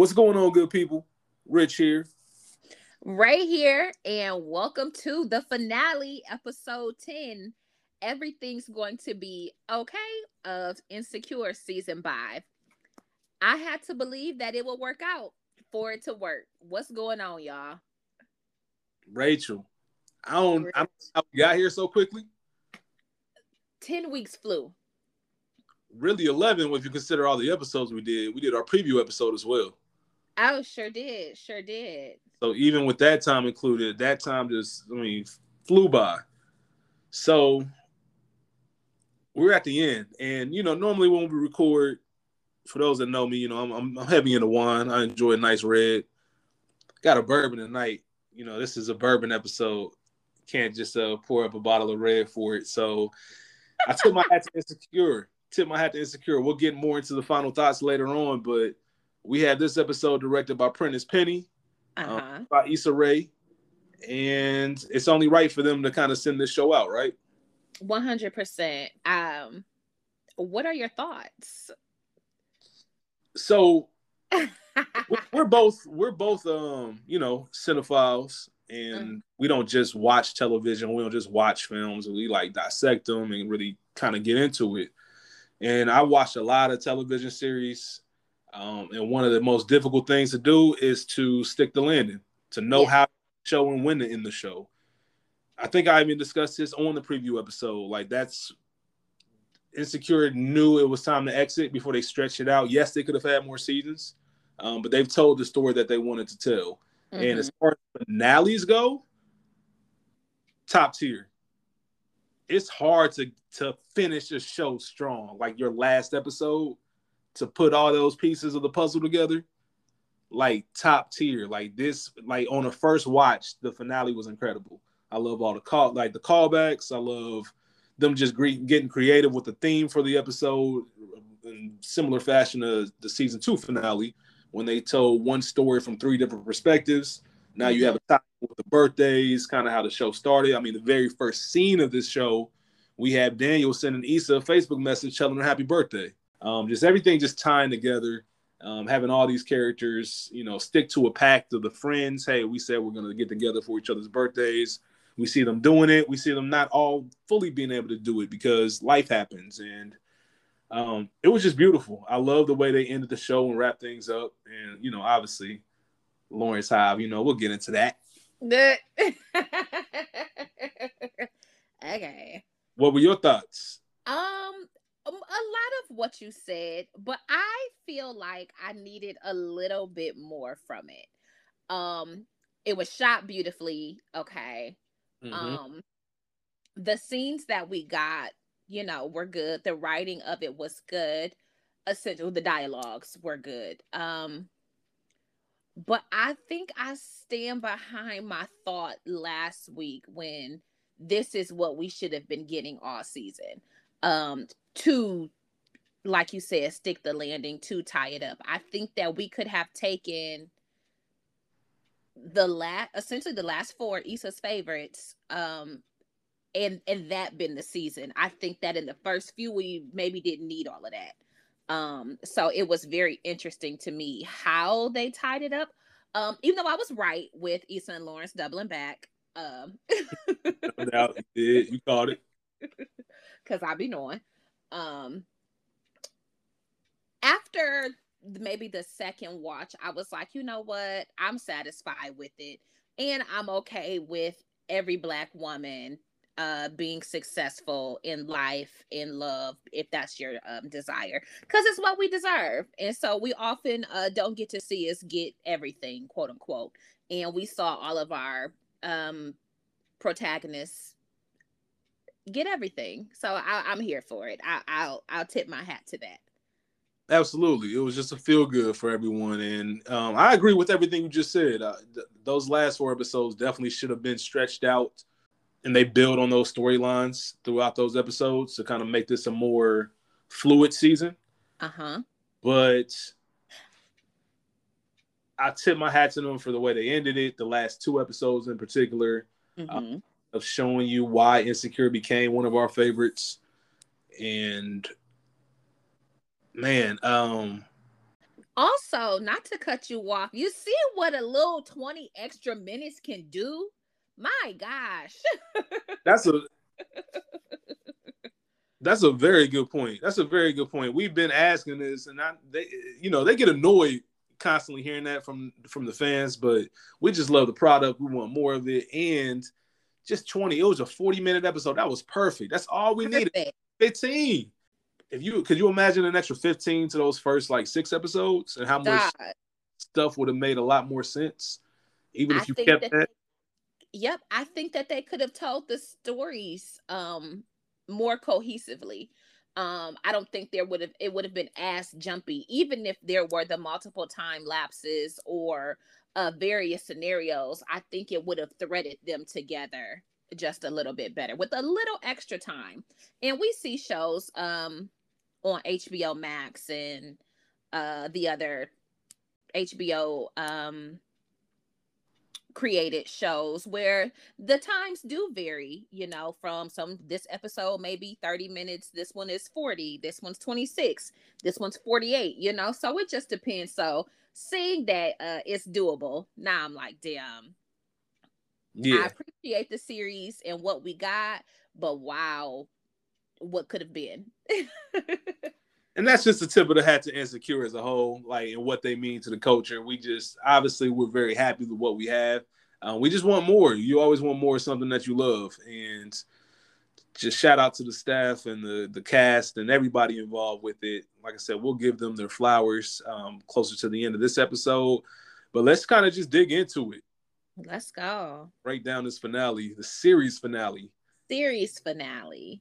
What's going on, good people? Rich here. Right here, and welcome to the finale, episode 10. Everything's going to be okay of Insecure season five. I had to believe that it will work out for it to work. What's going on, y'all? Rachel, I don't, I don't we got here so quickly. 10 weeks flew. Really 11 if you consider all the episodes we did. We did our preview episode as well. Oh, sure did. Sure did. So even with that time included, that time just I mean flew by. So we're at the end, and you know normally when we record, for those that know me, you know I'm, I'm, I'm heavy into wine. I enjoy a nice red. Got a bourbon tonight. You know this is a bourbon episode. Can't just uh, pour up a bottle of red for it. So I took my hat to insecure. Tip my hat to insecure. We'll get more into the final thoughts later on, but we have this episode directed by Prentice Penny, um, uh-huh. um, by Issa Rae, and it's only right for them to kind of send this show out, right? One hundred percent. Um, what are your thoughts? So we're both we're both um you know cinephiles and mm. we don't just watch television we don't just watch films we like dissect them and really kind of get into it and i watched a lot of television series um, and one of the most difficult things to do is to stick the landing, to know yeah. how to show and when to end the show. I think I even discussed this on the preview episode. Like that's Insecure knew it was time to exit before they stretched it out. Yes, they could have had more seasons, um, but they've told the story that they wanted to tell. Mm-hmm. And as far as finales go, top tier. It's hard to to finish a show strong. Like your last episode, to put all those pieces of the puzzle together, like top tier. Like this, like on the first watch, the finale was incredible. I love all the call, like the callbacks. I love them just getting creative with the theme for the episode in similar fashion to the season two finale when they told one story from three different perspectives. Now you have a with the birthdays, kind of how the show started. I mean, the very first scene of this show, we have Daniel sending Issa a Facebook message telling her happy birthday. Um, just everything just tying together, um, having all these characters, you know, stick to a pact of the friends. Hey, we said we're gonna get together for each other's birthdays. We see them doing it. We see them not all fully being able to do it because life happens. And um, it was just beautiful. I love the way they ended the show and wrapped things up. And you know, obviously, Lawrence Hive. You know, we'll get into that. okay. What were your thoughts? Um, um, a lot of what you said, but I feel like I needed a little bit more from it. Um, it was shot beautifully, okay. Mm-hmm. Um, the scenes that we got, you know, were good. The writing of it was good. Essential, the dialogues were good. Um, but I think I stand behind my thought last week when this is what we should have been getting all season um to like you said stick the landing to tie it up. I think that we could have taken the last essentially the last four Issa's favorites um and and that been the season. I think that in the first few we maybe didn't need all of that. Um so it was very interesting to me how they tied it up. Um even though i was right with Issa and Lawrence doubling back um no doubt you did. You called it because I be knowing. Um, after maybe the second watch, I was like, you know what? I'm satisfied with it. And I'm okay with every black woman uh being successful in life in love if that's your um, desire because it's what we deserve and so we often uh don't get to see us get everything quote unquote and we saw all of our um protagonists get everything. So I, am here for it. I, I'll I'll tip my hat to that. Absolutely, it was just a feel good for everyone, and um, I agree with everything you just said. Uh, th- those last four episodes definitely should have been stretched out, and they build on those storylines throughout those episodes to kind of make this a more fluid season. Uh huh. But I tip my hat to them for the way they ended it. The last two episodes, in particular, mm-hmm. uh, of showing you why Insecure became one of our favorites. And man, um Also, not to cut you off, you see what a little 20 extra minutes can do? My gosh. That's a That's a very good point. That's a very good point. We've been asking this and I they you know, they get annoyed constantly hearing that from from the fans, but we just love the product. We want more of it and just 20. It was a 40 minute episode. That was perfect. That's all we perfect. needed. 15 if you could you imagine an extra 15 to those first like six episodes and how much stuff would have made a lot more sense even if you kept that, that yep i think that they could have told the stories um more cohesively um i don't think there would have it would have been as jumpy even if there were the multiple time lapses or uh various scenarios i think it would have threaded them together just a little bit better with a little extra time and we see shows um on HBO Max and uh the other HBO um created shows where the times do vary, you know, from some this episode maybe 30 minutes, this one is 40, this one's 26, this one's 48, you know, so it just depends. So seeing that uh it's doable, now I'm like, damn. Yeah. I appreciate the series and what we got, but wow, what could have been. and that's just the tip of the hat to insecure as a whole, like and what they mean to the culture. We just obviously we're very happy with what we have. Uh, we just want more. You always want more of something that you love, and just shout out to the staff and the the cast and everybody involved with it. Like I said, we'll give them their flowers um, closer to the end of this episode, but let's kind of just dig into it. Let's go. Break down this finale, the series finale. Series finale.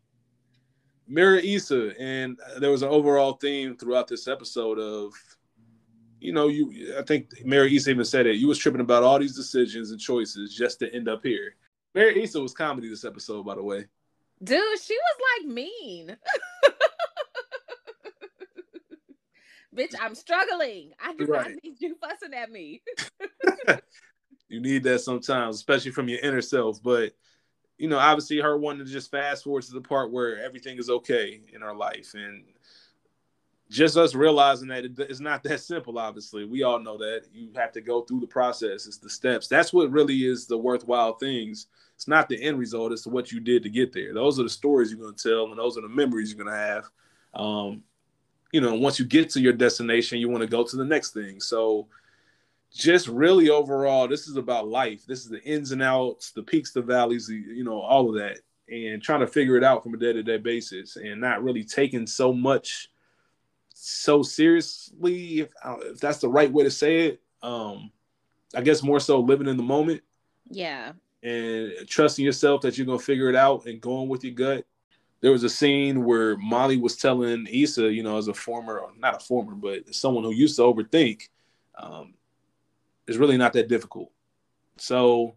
Mirror Issa, and there was an overall theme throughout this episode of, you know, you. I think Mirror Issa even said it. You was tripping about all these decisions and choices just to end up here. Mirror Issa was comedy this episode, by the way. Dude, she was like mean. Bitch, I'm struggling. I do right. not need you fussing at me. you need that sometimes, especially from your inner self. But you know, obviously her wanting to just fast forward to the part where everything is okay in her life. And just us realizing that it's not that simple, obviously. We all know that. You have to go through the process, it's the steps. That's what really is the worthwhile things. It's not the end result, it's what you did to get there. Those are the stories you're going to tell, and those are the memories you're going to have. Um, you know, once you get to your destination, you want to go to the next thing. So, just really overall, this is about life. This is the ins and outs, the peaks, the valleys, the, you know, all of that, and trying to figure it out from a day to day basis, and not really taking so much so seriously, if, if that's the right way to say it. Um, I guess more so living in the moment. Yeah. And trusting yourself that you're gonna figure it out and going with your gut. There was a scene where Molly was telling Issa, you know, as a former, not a former, but someone who used to overthink, um, is really not that difficult. So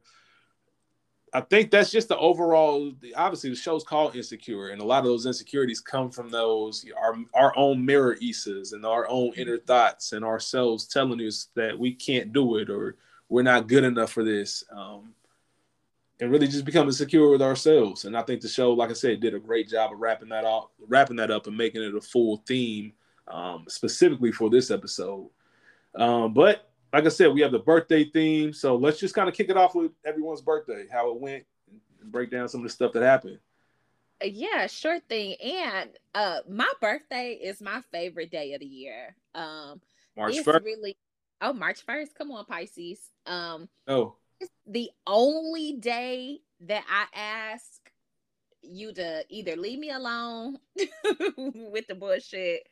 I think that's just the overall. Obviously, the show's called Insecure, and a lot of those insecurities come from those our our own mirror Issas and our own inner thoughts and ourselves telling us that we can't do it or we're not good enough for this, um, and really just becoming secure with ourselves. And I think the show, like I said, did a great job of wrapping that up, wrapping that up, and making it a full theme um, specifically for this episode. Um, but like I said, we have the birthday theme. So let's just kind of kick it off with everyone's birthday, how it went, and break down some of the stuff that happened. Yeah, sure thing. And uh my birthday is my favorite day of the year. Um March it's 1st. really oh March 1st. Come on, Pisces. Um oh it's the only day that I ask you to either leave me alone with the bullshit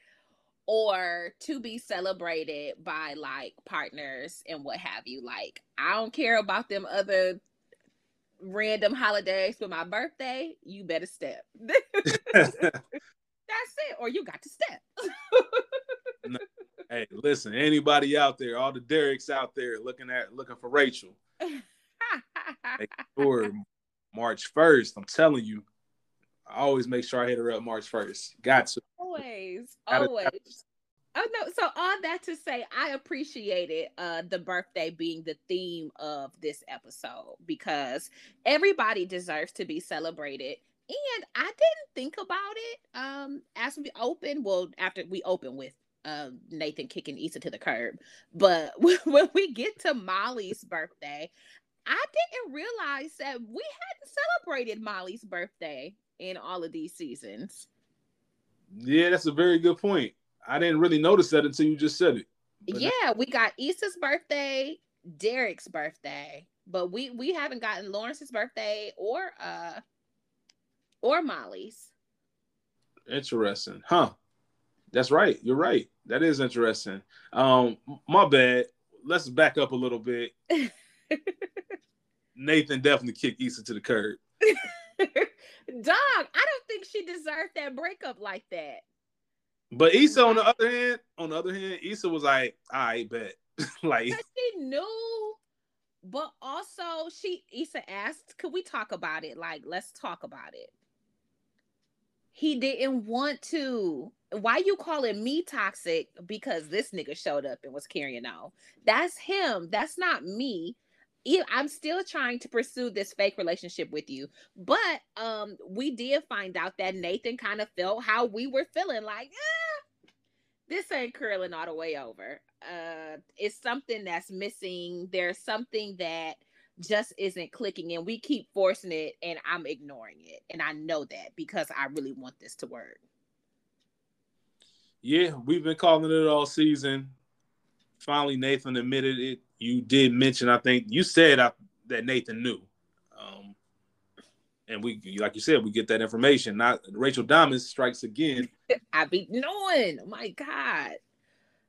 or to be celebrated by like partners and what have you. Like, I don't care about them other random holidays for my birthday. You better step. That's it. Or you got to step. no. Hey, listen, anybody out there, all the Derek's out there looking at looking for Rachel. for March 1st, I'm telling you, I always make sure I hit her up March 1st. Got to. Always. Oh no, so all that to say, I appreciated uh the birthday being the theme of this episode because everybody deserves to be celebrated. And I didn't think about it um as we open, well, after we open with uh, Nathan kicking Issa to the curb. But when we get to Molly's birthday, I didn't realize that we hadn't celebrated Molly's birthday in all of these seasons. Yeah, that's a very good point. I didn't really notice that until you just said it. But yeah, we got Issa's birthday, Derek's birthday, but we we haven't gotten Lawrence's birthday or uh or Molly's. Interesting, huh? That's right. You're right. That is interesting. Um, my bad. Let's back up a little bit. Nathan definitely kicked Issa to the curb. Dog, I don't think she deserved that breakup like that. But Issa, on the other hand, on the other hand, Issa was like, "I bet," like she knew. But also, she Issa asked, "Could we talk about it? Like, let's talk about it." He didn't want to. Why you calling me toxic? Because this nigga showed up and was carrying on. That's him. That's not me. I'm still trying to pursue this fake relationship with you. But um we did find out that Nathan kind of felt how we were feeling like, eh, this ain't curling all the way over. Uh it's something that's missing. There's something that just isn't clicking and we keep forcing it and I'm ignoring it. And I know that because I really want this to work. Yeah, we've been calling it all season. Finally, Nathan admitted it you did mention, I think you said I, that Nathan knew. Um, and we, like you said, we get that information. Not Rachel Diamond strikes again. I be knowing. Oh my God.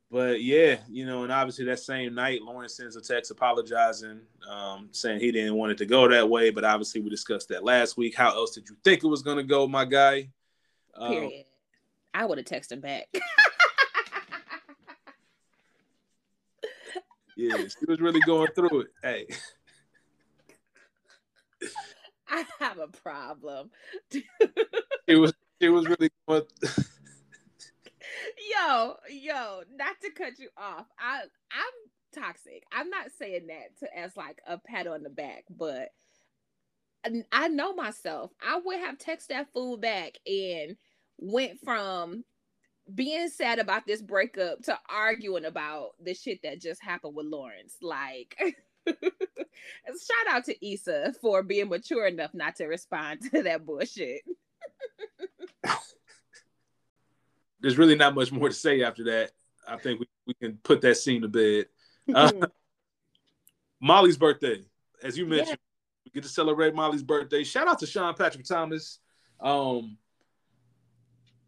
But yeah, you know, and obviously that same night, Lawrence sends a text apologizing, um, saying he didn't want it to go that way. But obviously, we discussed that last week. How else did you think it was going to go, my guy? Um, Period. Um, I would have texted him back. Yeah, she was really going through it. Hey. I have a problem. it was it was really going Yo, yo, not to cut you off. I I'm toxic. I'm not saying that to as like a pat on the back, but I know myself. I would have texted that fool back and went from being sad about this breakup to arguing about the shit that just happened with Lawrence. Like, shout out to Issa for being mature enough not to respond to that bullshit. There's really not much more to say after that. I think we, we can put that scene to bed. Uh, Molly's birthday, as you mentioned, yeah. we get to celebrate Molly's birthday. Shout out to Sean Patrick Thomas. Um,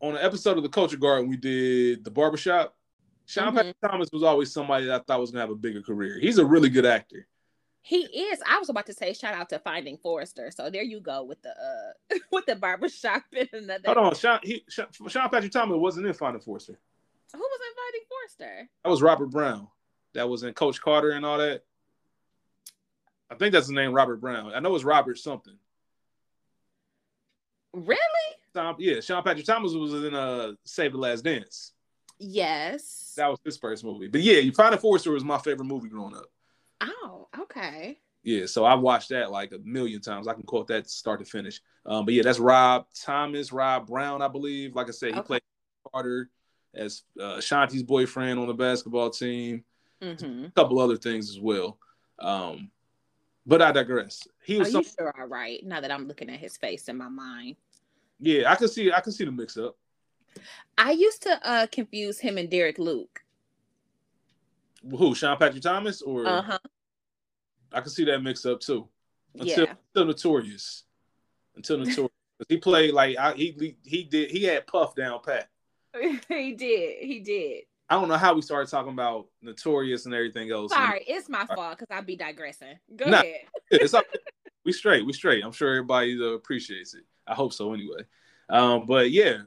on an episode of the Culture Garden, we did the barbershop. Sean mm-hmm. Patrick Thomas was always somebody that I thought was gonna have a bigger career. He's a really good actor. He is. I was about to say shout out to Finding Forrester. So there you go with the uh with the barbershop and another. Hold on, Sean, he, Sean, Sean Patrick Thomas wasn't in Finding Forrester. Who was in Finding Forrester? That was Robert Brown. That was in Coach Carter and all that. I think that's the name, Robert Brown. I know it's Robert something. Really? Yeah, Sean Patrick Thomas was in uh Save the Last Dance. Yes. That was his first movie. But yeah, You Finding Forrester was my favorite movie growing up. Oh, okay. Yeah, so I watched that like a million times. I can quote that start to finish. Um, but yeah, that's Rob Thomas, Rob Brown, I believe. Like I said, he okay. played Carter as uh, Shanti's boyfriend on the basketball team. Mm-hmm. A couple other things as well. Um, but I digress. He was. Are some- you sure? All right. Now that I'm looking at his face in my mind. Yeah, I can see I can see the mix up. I used to uh confuse him and Derek Luke. Who, Sean Patrick Thomas or uh-huh. I can see that mix up too. Until, yeah. until notorious. Until notorious. he played like I, he he did he had Puff down pat. he did. He did. I don't know how we started talking about notorious and everything else. Sorry, it's my fault because I'll be digressing. Go nah, ahead. we straight. We straight. I'm sure everybody uh, appreciates it. I hope so anyway. Um, but yeah,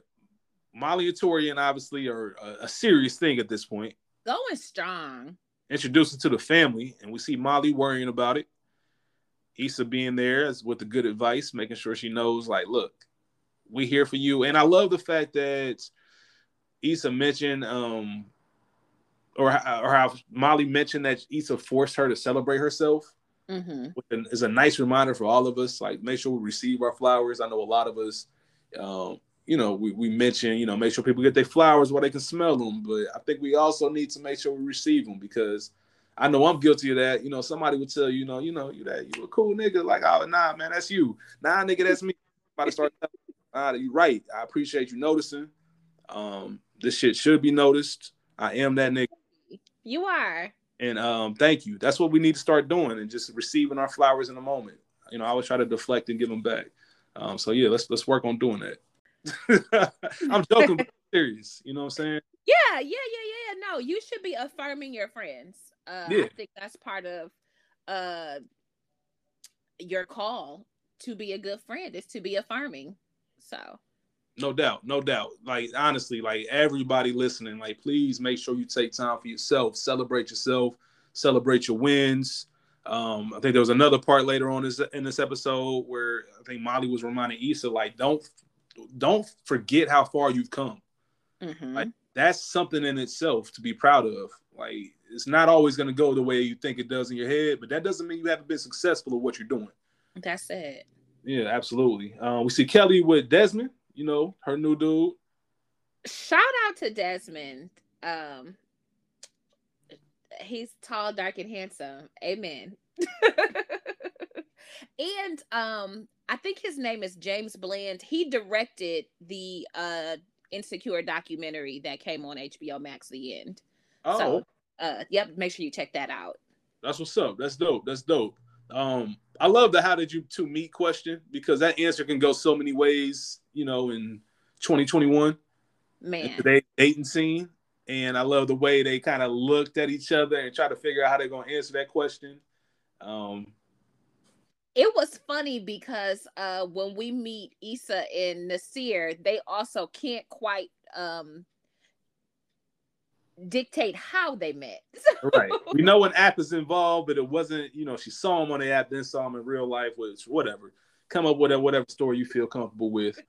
Molly and Taurean obviously are a, a, serious thing at this point. Going strong. Introducing to the family, and we see Molly worrying about it. Issa being there as with the good advice, making sure she knows, like, look, we here for you. And I love the fact that Issa mentioned, um, or or how Molly mentioned that Issa forced her to celebrate herself mm-hmm. is a nice reminder for all of us. Like, make sure we receive our flowers. I know a lot of us, um, you know, we, we mentioned, you know, make sure people get their flowers while they can smell them. But I think we also need to make sure we receive them because I know I'm guilty of that. You know, somebody would tell you, you know, you know, you that you a cool nigga. Like, oh nah, man, that's you. Nah, nigga, that's me. About to start. ah, you right. I appreciate you noticing. Um, this shit should be noticed. I am that nigga. You are. And um, thank you. That's what we need to start doing and just receiving our flowers in a moment. You know, I would try to deflect and give them back. Um, so yeah, let's let's work on doing that. I'm joking, serious. You know what I'm saying? Yeah, yeah, yeah, yeah. No, you should be affirming your friends. Uh, yeah. I think that's part of uh your call to be a good friend is to be affirming. So no doubt, no doubt. Like honestly, like everybody listening, like please make sure you take time for yourself, celebrate yourself, celebrate your wins. Um, I think there was another part later on this in this episode where I think Molly was reminding Issa, like, don't don't forget how far you've come. Mm-hmm. Like that's something in itself to be proud of. Like it's not always gonna go the way you think it does in your head, but that doesn't mean you haven't been successful at what you're doing. That's it. Yeah, absolutely. Um, we see Kelly with Desmond you know, her new dude. Shout out to Desmond. Um he's tall, dark, and handsome. Amen. and um I think his name is James Bland. He directed the uh insecure documentary that came on HBO Max the end. Oh so, uh yep, make sure you check that out. That's what's up. That's dope. That's dope. Um I love the how did you two meet question because that answer can go so many ways, you know, in 2021. Man. They dating scene. And I love the way they kind of looked at each other and try to figure out how they're gonna answer that question. Um it was funny because uh when we meet Issa and Nasir, they also can't quite um dictate how they met. right. We know an app is involved, but it wasn't, you know, she saw him on the app, then saw him in real life, which whatever. Come up with whatever story you feel comfortable with.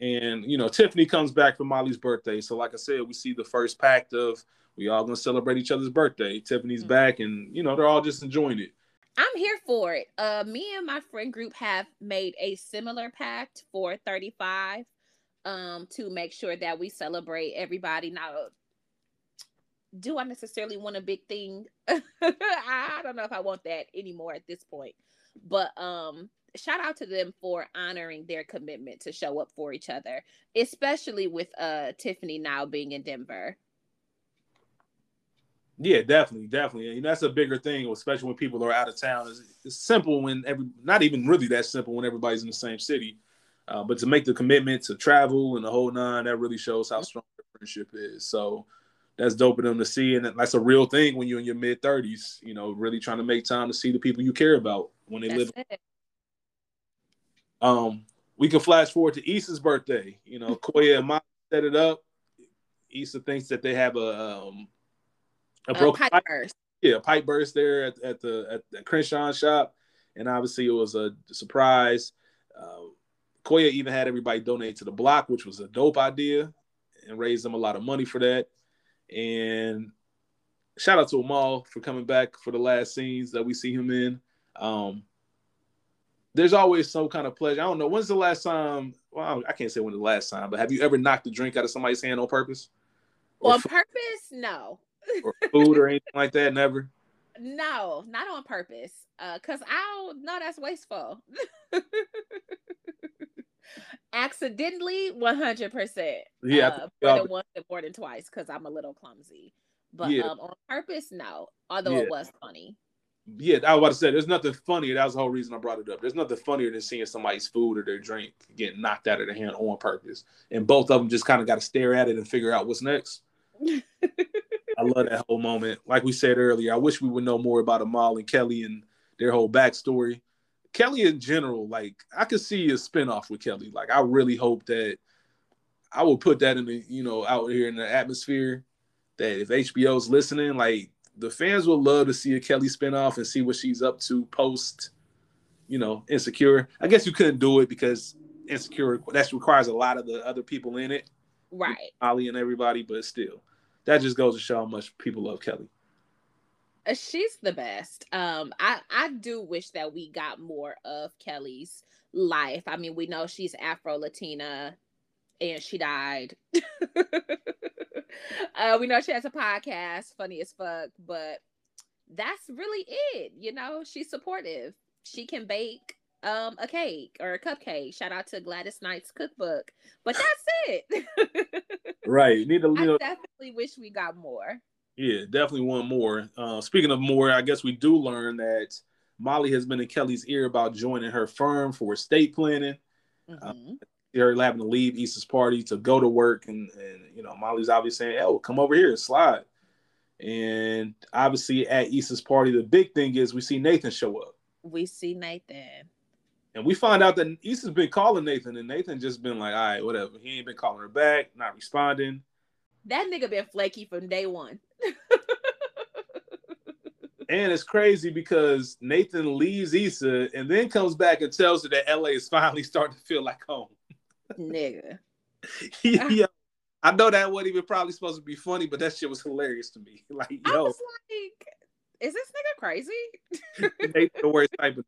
And you know, Tiffany comes back for Molly's birthday. So, like I said, we see the first pact of we all gonna celebrate each other's birthday. Tiffany's mm-hmm. back, and you know, they're all just enjoying it. I'm here for it. Uh, me and my friend group have made a similar pact for 35 um to make sure that we celebrate everybody. Now, do I necessarily want a big thing? I don't know if I want that anymore at this point. But um shout out to them for honoring their commitment to show up for each other, especially with uh Tiffany now being in Denver. Yeah, definitely, definitely. And that's a bigger thing, especially when people are out of town. It's, it's simple when every not even really that simple when everybody's in the same city. Uh, but to make the commitment to travel and the whole nine, that really shows how strong the friendship is. So that's dope of them to see, and that's a real thing when you're in your mid thirties. You know, really trying to make time to see the people you care about when they that's live. It. Um, we can flash forward to Issa's birthday. You know, Koya and Mike set it up. Issa thinks that they have a um, a broken pipe, pipe, burst. Yeah, a pipe burst there at, at the at the Crenshaw shop, and obviously it was a surprise. Uh, Koya even had everybody donate to the block, which was a dope idea, and raised them a lot of money for that. And shout out to Amal for coming back for the last scenes that we see him in. Um, there's always some kind of pleasure. I don't know when's the last time. Well, I can't say when the last time, but have you ever knocked a drink out of somebody's hand on purpose? Or on purpose? No. or food or anything like that? Never. No, not on purpose. Uh, cause I don't know that's wasteful. Accidentally, one hundred percent. Yeah, uh, more than once and more than twice because I'm a little clumsy. But yeah. um, on purpose, no. Although yeah. it was funny. Yeah, I was about to say there's nothing funnier. That was the whole reason I brought it up. There's nothing funnier than seeing somebody's food or their drink get knocked out of their hand on purpose, and both of them just kind of got to stare at it and figure out what's next. I love that whole moment. Like we said earlier, I wish we would know more about Amal and Kelly and their whole backstory. Kelly in general, like I could see a spinoff with Kelly. Like I really hope that I will put that in the, you know, out here in the atmosphere that if HBO's listening, like the fans will love to see a Kelly spinoff and see what she's up to post, you know, insecure. I guess you couldn't do it because insecure that requires a lot of the other people in it. Right. Ollie and everybody, but still. That just goes to show how much people love Kelly. Uh, she's the best. Um, I I do wish that we got more of Kelly's life. I mean, we know she's Afro Latina and she died. uh, we know she has a podcast, funny as fuck, but that's really it. You know, she's supportive. She can bake um a cake or a cupcake. Shout out to Gladys Knight's cookbook. But that's it. right. Need to, I definitely wish we got more. Yeah, definitely one more. Uh, speaking of more, I guess we do learn that Molly has been in Kelly's ear about joining her firm for estate planning. Uh, mm-hmm. Uh, they're having to leave Issa's party to go to work, and, and you know Molly's obviously saying, "Oh, come over here, slide." And obviously at Issa's party, the big thing is we see Nathan show up. We see Nathan. And we find out that Issa's been calling Nathan, and Nathan just been like, all right, whatever. He ain't been calling her back, not responding. That nigga been flaky from day one. And it's crazy because Nathan leaves Issa and then comes back and tells her that LA is finally starting to feel like home. Nigga. yeah. I know that wasn't even probably supposed to be funny, but that shit was hilarious to me. Like, yo. I was like, is this nigga crazy? the worst type of.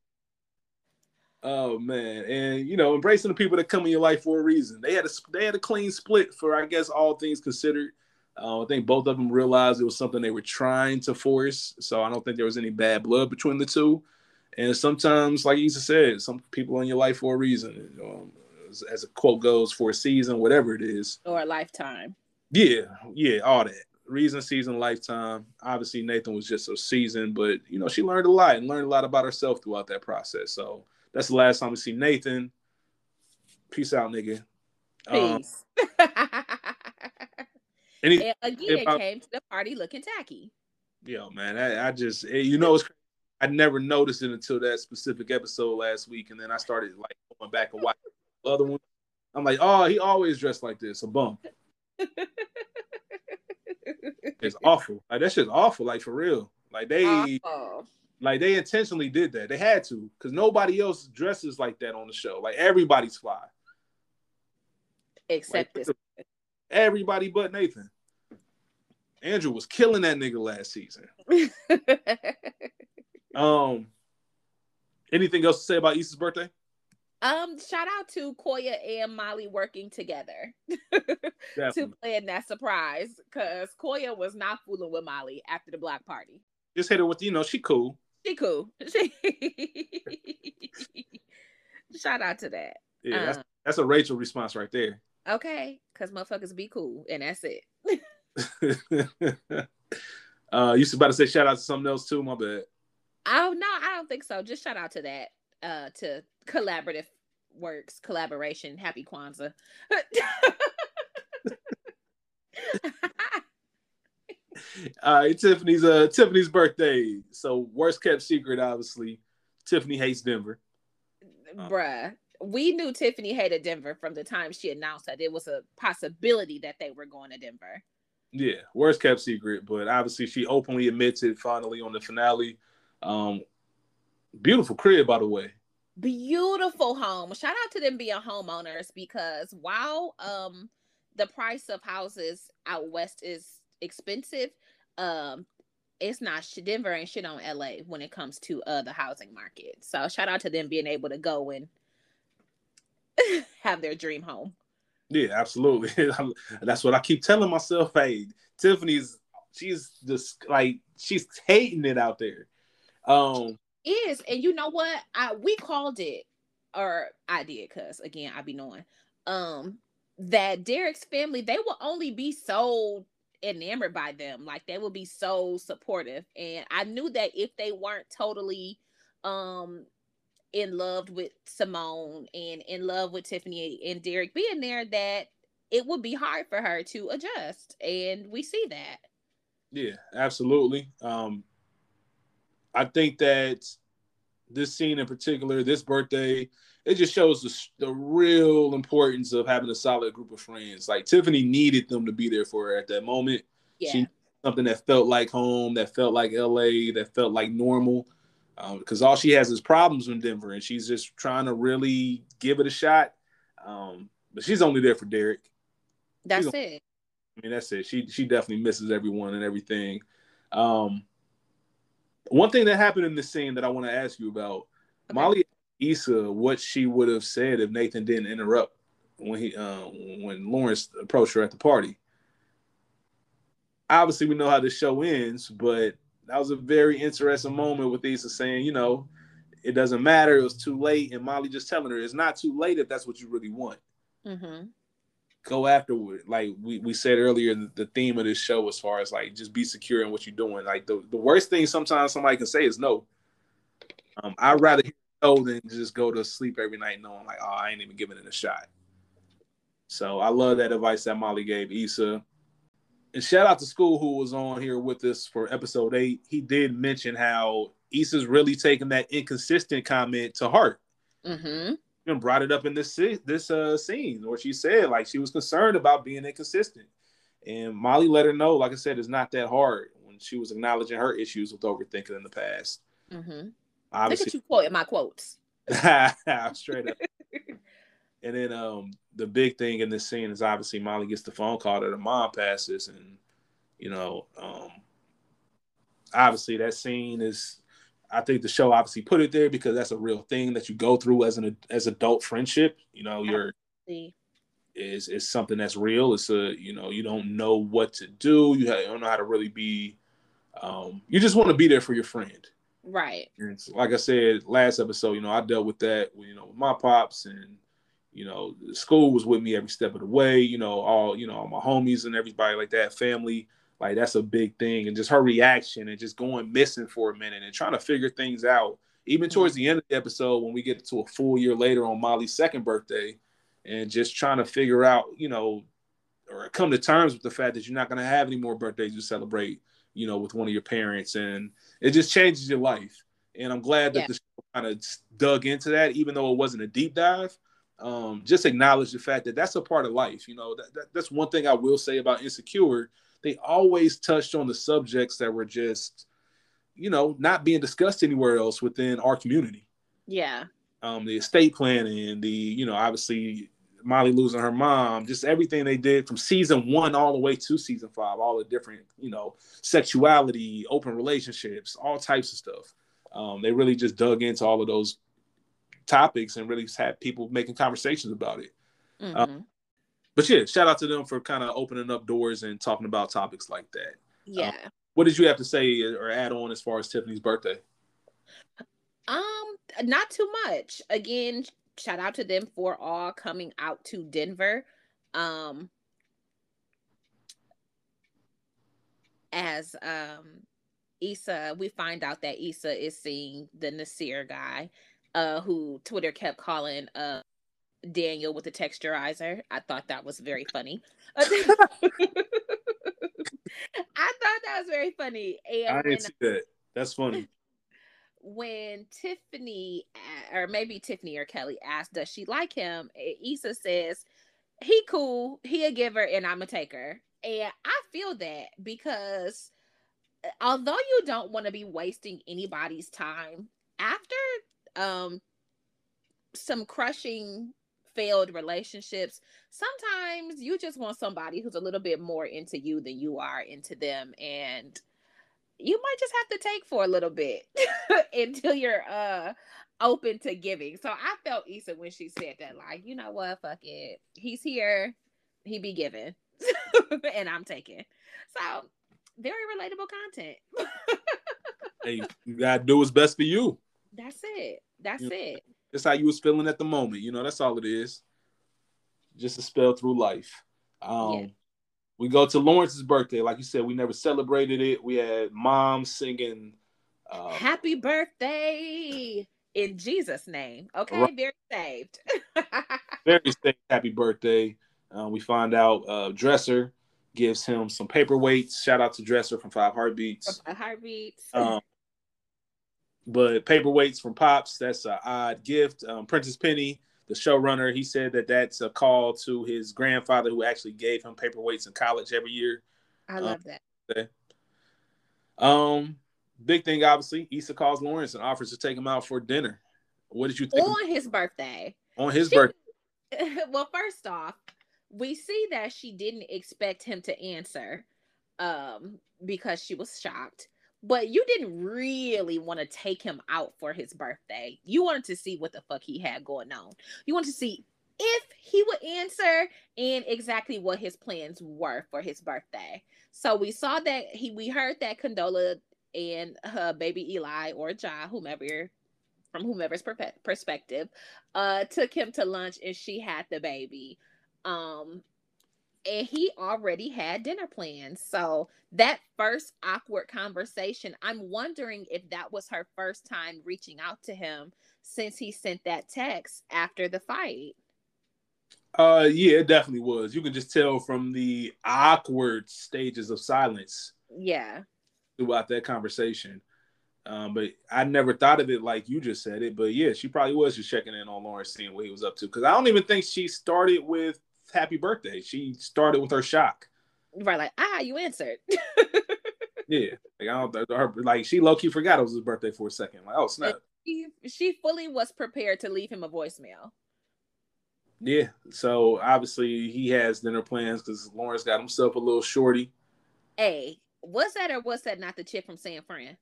Oh man, and you know, embracing the people that come in your life for a reason. They had a they had a clean split for I guess all things considered. Uh, I think both of them realized it was something they were trying to force. So I don't think there was any bad blood between the two. And sometimes, like Issa said, some people in your life for a reason. Um, as, as a quote goes, for a season, whatever it is, or a lifetime. Yeah, yeah, all that reason, season, lifetime. Obviously, Nathan was just a season, but you know, she learned a lot and learned a lot about herself throughout that process. So that's the last time we see Nathan. Peace out, nigga. Peace. Um, any, and again, about, came to the party looking tacky. Yo, man, I, I just eh, you know it's I never noticed it until that specific episode last week, and then I started like going back and watching the other one. I'm like, oh, he always dressed like this, a bump. it's awful. Like that shit's awful. Like for real. Like they, awful. like they intentionally did that. They had to, because nobody else dresses like that on the show. Like everybody's fly, except like, this. Everybody but Nathan. Andrew was killing that nigga last season. um, anything else to say about Issa's birthday? Um, shout out to Koya and Molly working together to plan that surprise because Koya was not fooling with Molly after the block party. Just hit her with, you know, she cool. She cool. shout out to that. Yeah, um, that's, that's a Rachel response right there. Okay, because motherfuckers be cool, and that's it. uh, you about to say shout out to something else too? My bad. Oh no, I don't think so. Just shout out to that. Uh, to collaborative works, collaboration. Happy Kwanzaa. All right, Tiffany's uh Tiffany's birthday. So worst kept secret, obviously. Tiffany hates Denver. Bruh we knew Tiffany hated Denver from the time she announced that it was a possibility that they were going to Denver. Yeah, worst kept secret, but obviously she openly admits it finally on the finale. Um, beautiful crib, by the way. Beautiful home. Shout out to them being homeowners because while um the price of houses out west is expensive, um it's not Denver and shit on LA when it comes to uh the housing market. So shout out to them being able to go and have their dream home. Yeah, absolutely. That's what I keep telling myself. Hey, Tiffany's she's just like she's hating it out there. Um is and you know what? I we called it or I did cuz again I be knowing um that Derek's family they will only be so enamored by them like they will be so supportive and I knew that if they weren't totally um in love with Simone and in love with Tiffany and Derek being there that it would be hard for her to adjust. And we see that. Yeah, absolutely. Um, I think that this scene in particular, this birthday, it just shows the, the real importance of having a solid group of friends. Like Tiffany needed them to be there for her at that moment. Yeah. She something that felt like home, that felt like LA, that felt like normal because um, all she has is problems in Denver, and she's just trying to really give it a shot. Um, but she's only there for Derek. That's it. I mean, that's it. She she definitely misses everyone and everything. Um, one thing that happened in this scene that I want to ask you about, okay. Molly Issa, what she would have said if Nathan didn't interrupt when he uh, when Lawrence approached her at the party. Obviously, we know how the show ends, but that was a very interesting moment with Issa saying, you know, it doesn't matter. It was too late, and Molly just telling her it's not too late if that's what you really want. Mm-hmm. Go afterward. Like we, we said earlier, the theme of this show, as far as like just be secure in what you're doing. Like the, the worst thing sometimes somebody can say is no. Um, I'd rather hear no than just go to sleep every night knowing like, oh, I ain't even giving it a shot. So I love that advice that Molly gave Issa. And shout out to School who was on here with us for episode eight. He did mention how Issa's really taking that inconsistent comment to heart. Mm-hmm. And brought it up in this this uh, scene where she said like she was concerned about being inconsistent, and Molly let her know, like I said, it's not that hard when she was acknowledging her issues with overthinking in the past. Mm-hmm. Obviously, Look at you quoting my quotes. straight up. and then um, the big thing in this scene is obviously Molly gets the phone call that her mom passes, and you know, um, obviously that scene is I think the show obviously put it there because that's a real thing that you go through as an as adult friendship. You know, you're is is something that's real. It's a you know you don't know what to do. You, don't know how to really be. Um, you just want to be there for your friend. Right. And like I said last episode, you know, I dealt with that. You know, with my pops and you know, school was with me every step of the way. You know, all you know, all my homies and everybody like that, family. Like that's a big thing, and just her reaction and just going missing for a minute and trying to figure things out. Even mm-hmm. towards the end of the episode, when we get to a full year later on Molly's second birthday, and just trying to figure out, you know, or come to terms with the fact that you're not going to have any more birthdays to celebrate, you know, with one of your parents, and it just changes your life. And I'm glad that yeah. the show kind of dug into that, even though it wasn't a deep dive. Um, just acknowledge the fact that that's a part of life. You know, that, that, that's one thing I will say about Insecure they always touched on the subjects that were just, you know, not being discussed anywhere else within our community. Yeah. Um, the estate planning, the, you know, obviously Molly losing her mom, just everything they did from season one all the way to season five, all the different, you know, sexuality, open relationships, all types of stuff. Um, they really just dug into all of those topics and really had people making conversations about it. Mm-hmm. Um, but yeah, shout out to them for kind of opening up doors and talking about topics like that. Yeah. Um, what did you have to say or add on as far as Tiffany's birthday? Um, not too much. Again, shout out to them for all coming out to Denver. Um, as um Issa, we find out that Issa is seeing the Nasir guy, uh, who Twitter kept calling uh Daniel with the texturizer. I thought that was very funny. I thought that was very funny. And I didn't see that. That's funny. When Tiffany, or maybe Tiffany or Kelly asked, "Does she like him?" Issa says, "He cool. He a giver, and I'm a taker." And I feel that because uh, although you don't want to be wasting anybody's time after um some crushing failed relationships, sometimes you just want somebody who's a little bit more into you than you are into them. And you might just have to take for a little bit until you're uh open to giving. So I felt Issa when she said that, like, you know what, fuck it. He's here, he be giving. and I'm taking. So very relatable content. hey, you gotta do what's best for you. That's it. That's you it. That's how you was feeling at the moment. You know, that's all it is. Just a spell through life. Um, yeah. We go to Lawrence's birthday. Like you said, we never celebrated it. We had mom singing uh, Happy birthday in Jesus' name. Okay, right. very saved. very saved. Happy birthday. Uh, we find out uh, Dresser gives him some paperweights. Shout out to Dresser from Five Heartbeats. Five Heartbeats. Um, but paperweights from Pops, that's an odd gift. Um, Prentice Penny, the showrunner, he said that that's a call to his grandfather who actually gave him paperweights in college every year. I love um, that. Um, big thing, obviously, Issa calls Lawrence and offers to take him out for dinner. What did you think? On his birthday. On his she, birthday. well, first off, we see that she didn't expect him to answer um because she was shocked but you didn't really want to take him out for his birthday. You wanted to see what the fuck he had going on. You wanted to see if he would answer and exactly what his plans were for his birthday. So we saw that he we heard that Condola and her baby Eli or Ja, whomever from whomever's perspective, uh, took him to lunch and she had the baby. Um, and he already had dinner plans. So that first awkward conversation, I'm wondering if that was her first time reaching out to him since he sent that text after the fight. Uh yeah, it definitely was. You can just tell from the awkward stages of silence. Yeah. Throughout that conversation. Um, but I never thought of it like you just said it. But yeah, she probably was just checking in on Lawrence, seeing what he was up to. Because I don't even think she started with happy birthday. She started with her shock. Right, like ah, you answered. yeah, like I don't her like she low key forgot it was his birthday for a second. Like oh snap. She, she fully was prepared to leave him a voicemail. Yeah, so obviously he has dinner plans because Lawrence got himself a little shorty. Hey, was that or was that not the chick from San Fran?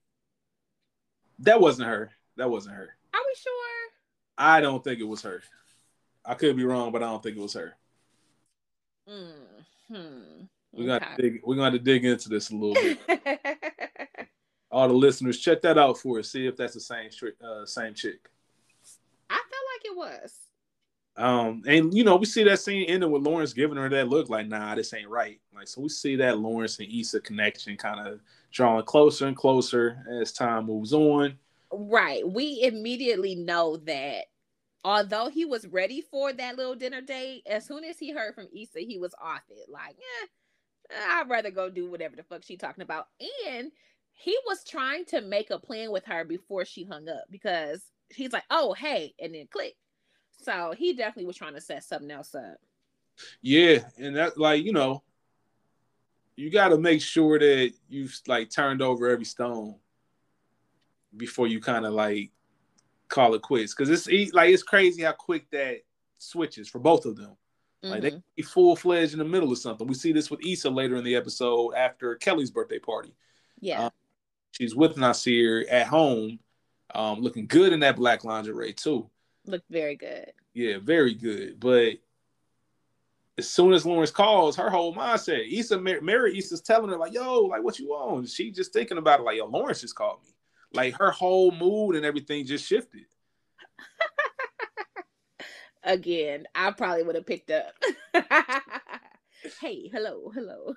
That wasn't her. That wasn't her. Are we sure? I don't think it was her. I could be wrong, but I don't think it was her. Hmm. We're gonna okay. dig. We're gonna dig into this a little bit. All the listeners, check that out for us. See if that's the same uh, same chick. I felt like it was. Um, and you know, we see that scene ending with Lawrence giving her that look like, nah, this ain't right. Like, so we see that Lawrence and Issa connection kind of drawing closer and closer as time moves on. Right. We immediately know that although he was ready for that little dinner date, as soon as he heard from Issa, he was off it. Like, yeah, I'd rather go do whatever the fuck she talking about. And he was trying to make a plan with her before she hung up because he's like, oh, hey, and then click. So he definitely was trying to set something else up. Yeah, and that like, you know, you got to make sure that you've like turned over every stone before you kind of like call it quits because it's like it's crazy how quick that switches for both of them. Like they mm-hmm. be full fledged in the middle of something. We see this with Issa later in the episode after Kelly's birthday party. Yeah, um, she's with Nasir at home, um, looking good in that black lingerie too. Looked very good. Yeah, very good. But as soon as Lawrence calls, her whole mindset, Issa, Mirror Issa's telling her like, "Yo, like, what you on?" She just thinking about it like, "Yo, Lawrence just called me." Like her whole mood and everything just shifted. Again, I probably would have picked up. hey, hello, hello.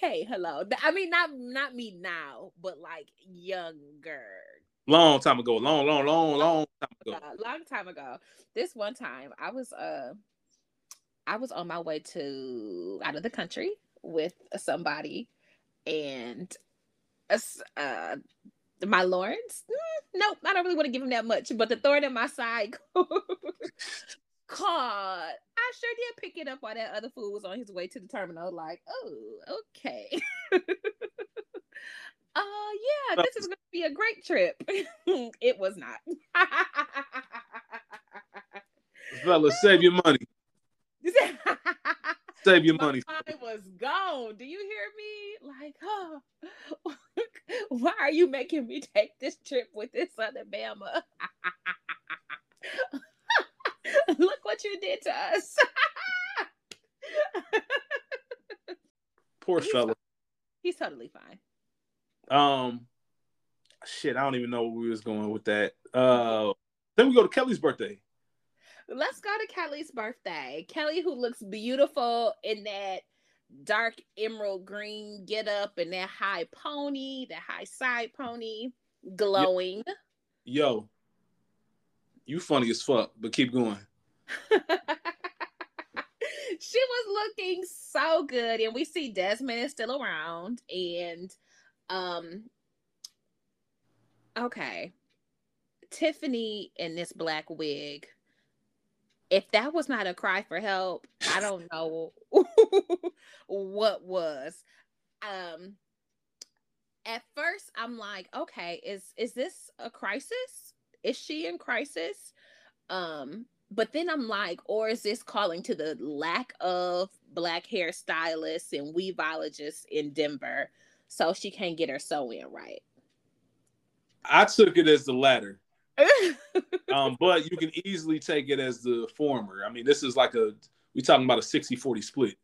hey, hello. I mean, not not me now, but like younger. Long time ago. Long, long, long, long time ago. long time ago. This one time, I was uh, I was on my way to out of the country with somebody, and uh, my Lawrence. Mm, nope, I don't really want to give him that much. But the thorn in my side called. I sure did pick it up while that other fool was on his way to the terminal. Like, oh, okay. uh yeah, this is gonna be a great trip. it was not. Fella, save your money. Save your money. I was gone. Do you hear me? Like, oh, why are you making me take this trip with this other Bama? Look what you did to us. Poor he's fella. He's totally fine. Um, shit, I don't even know where we was going with that. Uh, then we go to Kelly's birthday let's go to Kelly's birthday. Kelly, who looks beautiful in that dark emerald green get up and that high pony, that high side pony, glowing. Yo, you funny as fuck, but keep going. she was looking so good, and we see Desmond is still around, and um, okay, Tiffany in this black wig if that was not a cry for help, I don't know what was. Um at first I'm like, okay, is is this a crisis? Is she in crisis? Um but then I'm like, or is this calling to the lack of black hairstylists and weaveologists in Denver so she can't get her sew in right? I took it as the latter. Um, but you can easily take it as the former. I mean, this is like a we talking about a 60-40 split.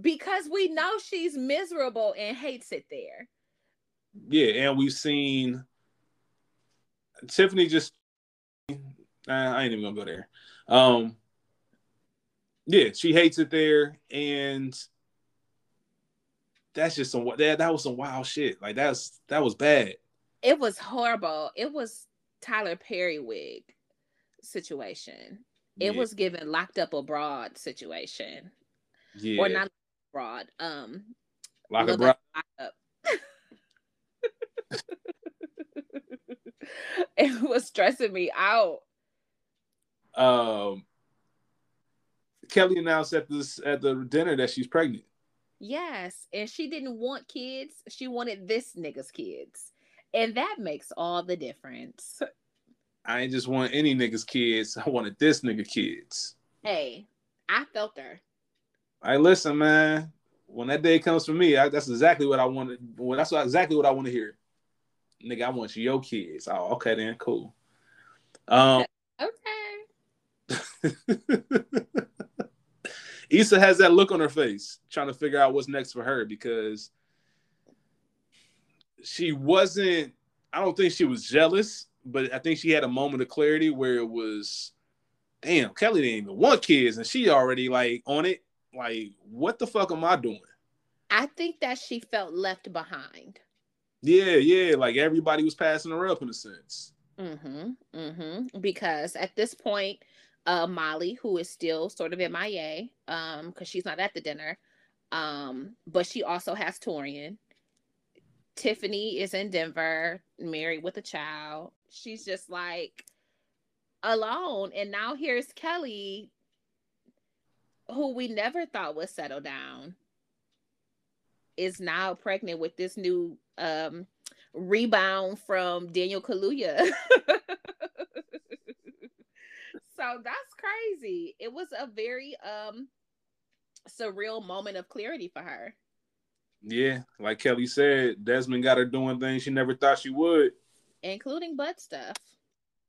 Because we know she's miserable and hates it there. Yeah, and we've seen Tiffany just I ain't even gonna go there. Um yeah, she hates it there, and that's just some that that was some wild shit. Like that's that was bad. It was horrible. It was Tyler Perry wig situation. It yeah. was given locked up abroad situation. Yeah. Or not abroad. Um lock abroad. Lock up. it was stressing me out. Um Kelly announced at this at the dinner that she's pregnant. Yes, and she didn't want kids. She wanted this nigga's kids. And that makes all the difference. I ain't just want any nigga's kids. I wanted this nigga kids. Hey, I felt her. I listen, man. When that day comes for me, I, that's exactly what I wanted. Well, that's exactly what I want to hear. Nigga, I want your kids. Oh, okay then, cool. Um, okay. Issa has that look on her face, trying to figure out what's next for her because she wasn't. I don't think she was jealous, but I think she had a moment of clarity where it was, damn, Kelly didn't even want kids, and she already like on it. Like, what the fuck am I doing? I think that she felt left behind. Yeah, yeah, like everybody was passing her up in a sense. Mm-hmm. Mm-hmm. Because at this point, uh, Molly, who is still sort of MIA, um, because she's not at the dinner, um, but she also has Taurean. Tiffany is in Denver, married with a child. She's just like alone. And now here's Kelly, who we never thought would settle down, is now pregnant with this new um rebound from Daniel Kaluuya. so that's crazy. It was a very um surreal moment of clarity for her. Yeah, like Kelly said, Desmond got her doing things she never thought she would, including butt stuff.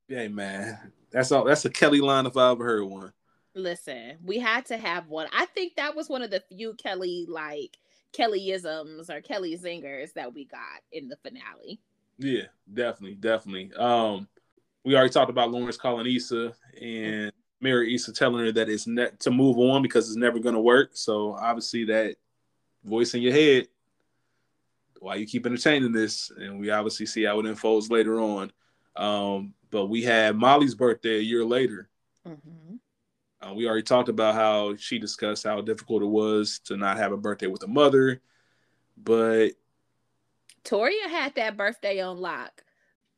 Yeah, man, that's all. That's a Kelly line if I ever heard one. Listen, we had to have one. I think that was one of the few Kelly like Kellyisms or Kelly zingers that we got in the finale. Yeah, definitely, definitely. Um, we already talked about Lawrence calling Issa and Mirror Issa telling her that it's ne- to move on because it's never going to work. So obviously that voice in your head, why you keep entertaining this, and we obviously see how it unfolds later on. Um, but we had Molly's birthday a year later. Mm-hmm. Uh, we already talked about how she discussed how difficult it was to not have a birthday with a mother, but Taurean had that birthday on lock.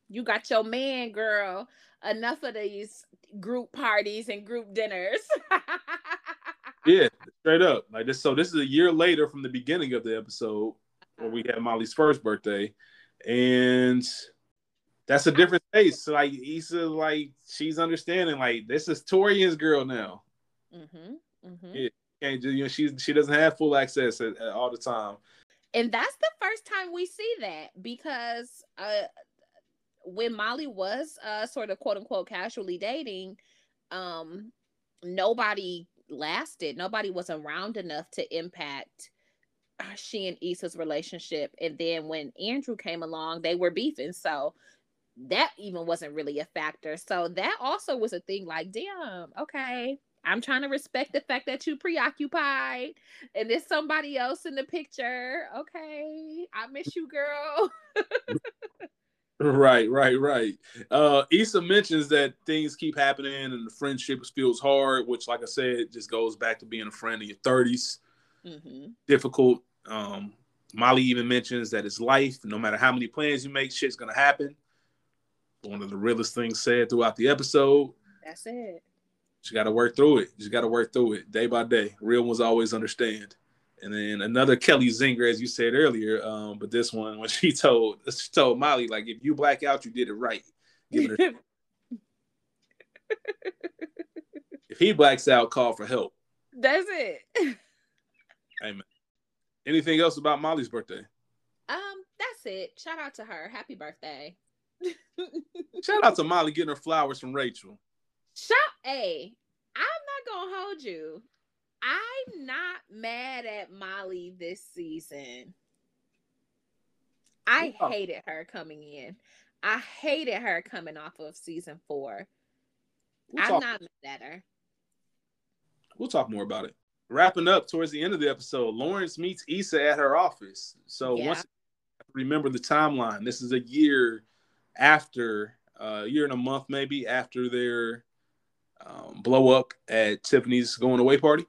You got your man, girl. Enough of these group parties and group dinners. yeah, straight up. Like this. So this is a year later from the beginning of the episode where we had Molly's first birthday, and that's a different space. So like Issa, like she's understanding. Like this is Taurean's girl now. Mm-hmm. Mm-hmm. Yeah, can't you know she she doesn't have full access at, at all the time. And that's the first time we see that because uh when Molly was uh sort of quote unquote casually dating, um nobody lasted. Nobody was around enough to impact uh, she and Issa's relationship. And then when Andrew came along, they were beefing. So that even wasn't really a factor. So that also was a thing like, damn, okay. I'm trying to respect the fact that you preoccupied and there's somebody else in the picture. Okay. I miss you, girl. Right, right, right. Uh, Issa mentions that things keep happening and the friendship feels hard, which, like I said, just goes back to being a friend in your 30s. Mm-hmm. Difficult. Um, Molly even mentions that it's life. No matter how many plans you make, shit's gonna happen. One of the realest things said throughout the episode. That's it. You got to work through it. You got to work through it day by day. Real ones always understand. And then another Kelly Zinger, as you said earlier, um, but this one when she told she told Molly like, if you black out, you did it right. Her- if he blacks out, call for help. That's it. Amen. Anything else about Molly's birthday? Um, that's it. Shout out to her. Happy birthday. Shout out to Molly getting her flowers from Rachel. Shout, hey, I'm not gonna hold you. I'm not mad at Molly this season. I oh. hated her coming in. I hated her coming off of season 4 we'll I'm talk, not mad at her. We'll talk more about it. Wrapping up towards the end of the episode, Lawrence meets Issa at her office. So yeah. once remember the timeline, this is a year after, uh, a uh, year and a month maybe after their um, blow up at Tiffany's going away party.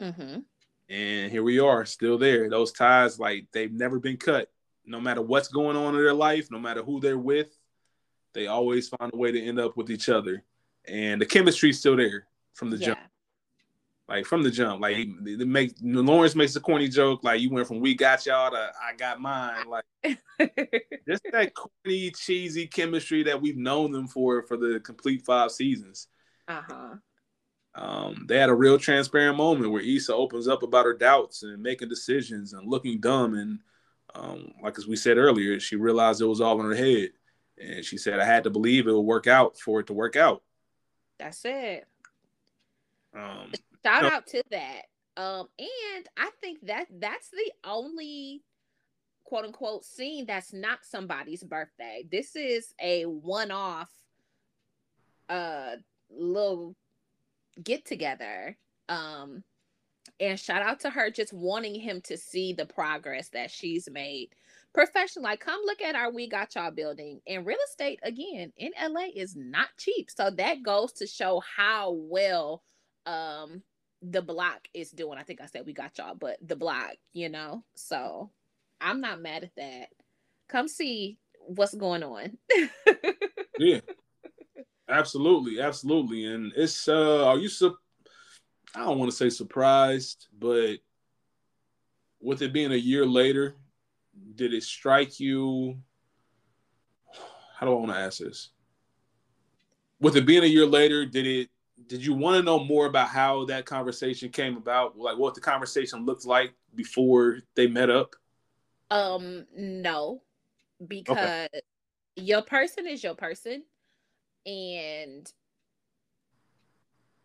Mm-hmm. And here we are, still there. Those ties, like they've never been cut. No matter what's going on in their life, no matter who they're with, they always find a way to end up with each other. And the chemistry's still there from the yeah. jump. Like from the jump, like they make Lawrence makes a corny joke, like you went from "we got y'all" to "I got mine." Like just that corny, cheesy chemistry that we've known them for for the complete five seasons. Uh huh. Um, they had a real transparent moment where Issa opens up about her doubts and making decisions and looking dumb. And um, like as we said earlier, she realized it was all in her head. And she said, I had to believe it would work out for it to work out. That's it. Um, Shout out to that. Um, and I think that that's the only quote unquote scene that's not somebody's birthday. This is a one off uh little get together. Um, and shout out to her just wanting him to see the progress that she's made professional. Like, come look at our We Got Y'all building. And real estate, again, in LA is not cheap. So that goes to show how well um the block is doing. I think I said we got y'all, but the block, you know. So I'm not mad at that. Come see what's going on. yeah. Absolutely, absolutely. And it's uh are you su- I don't want to say surprised, but with it being a year later, did it strike you? How do I want to ask this? With it being a year later, did it did you want to know more about how that conversation came about? Like what the conversation looked like before they met up? Um, no. Because okay. your person is your person and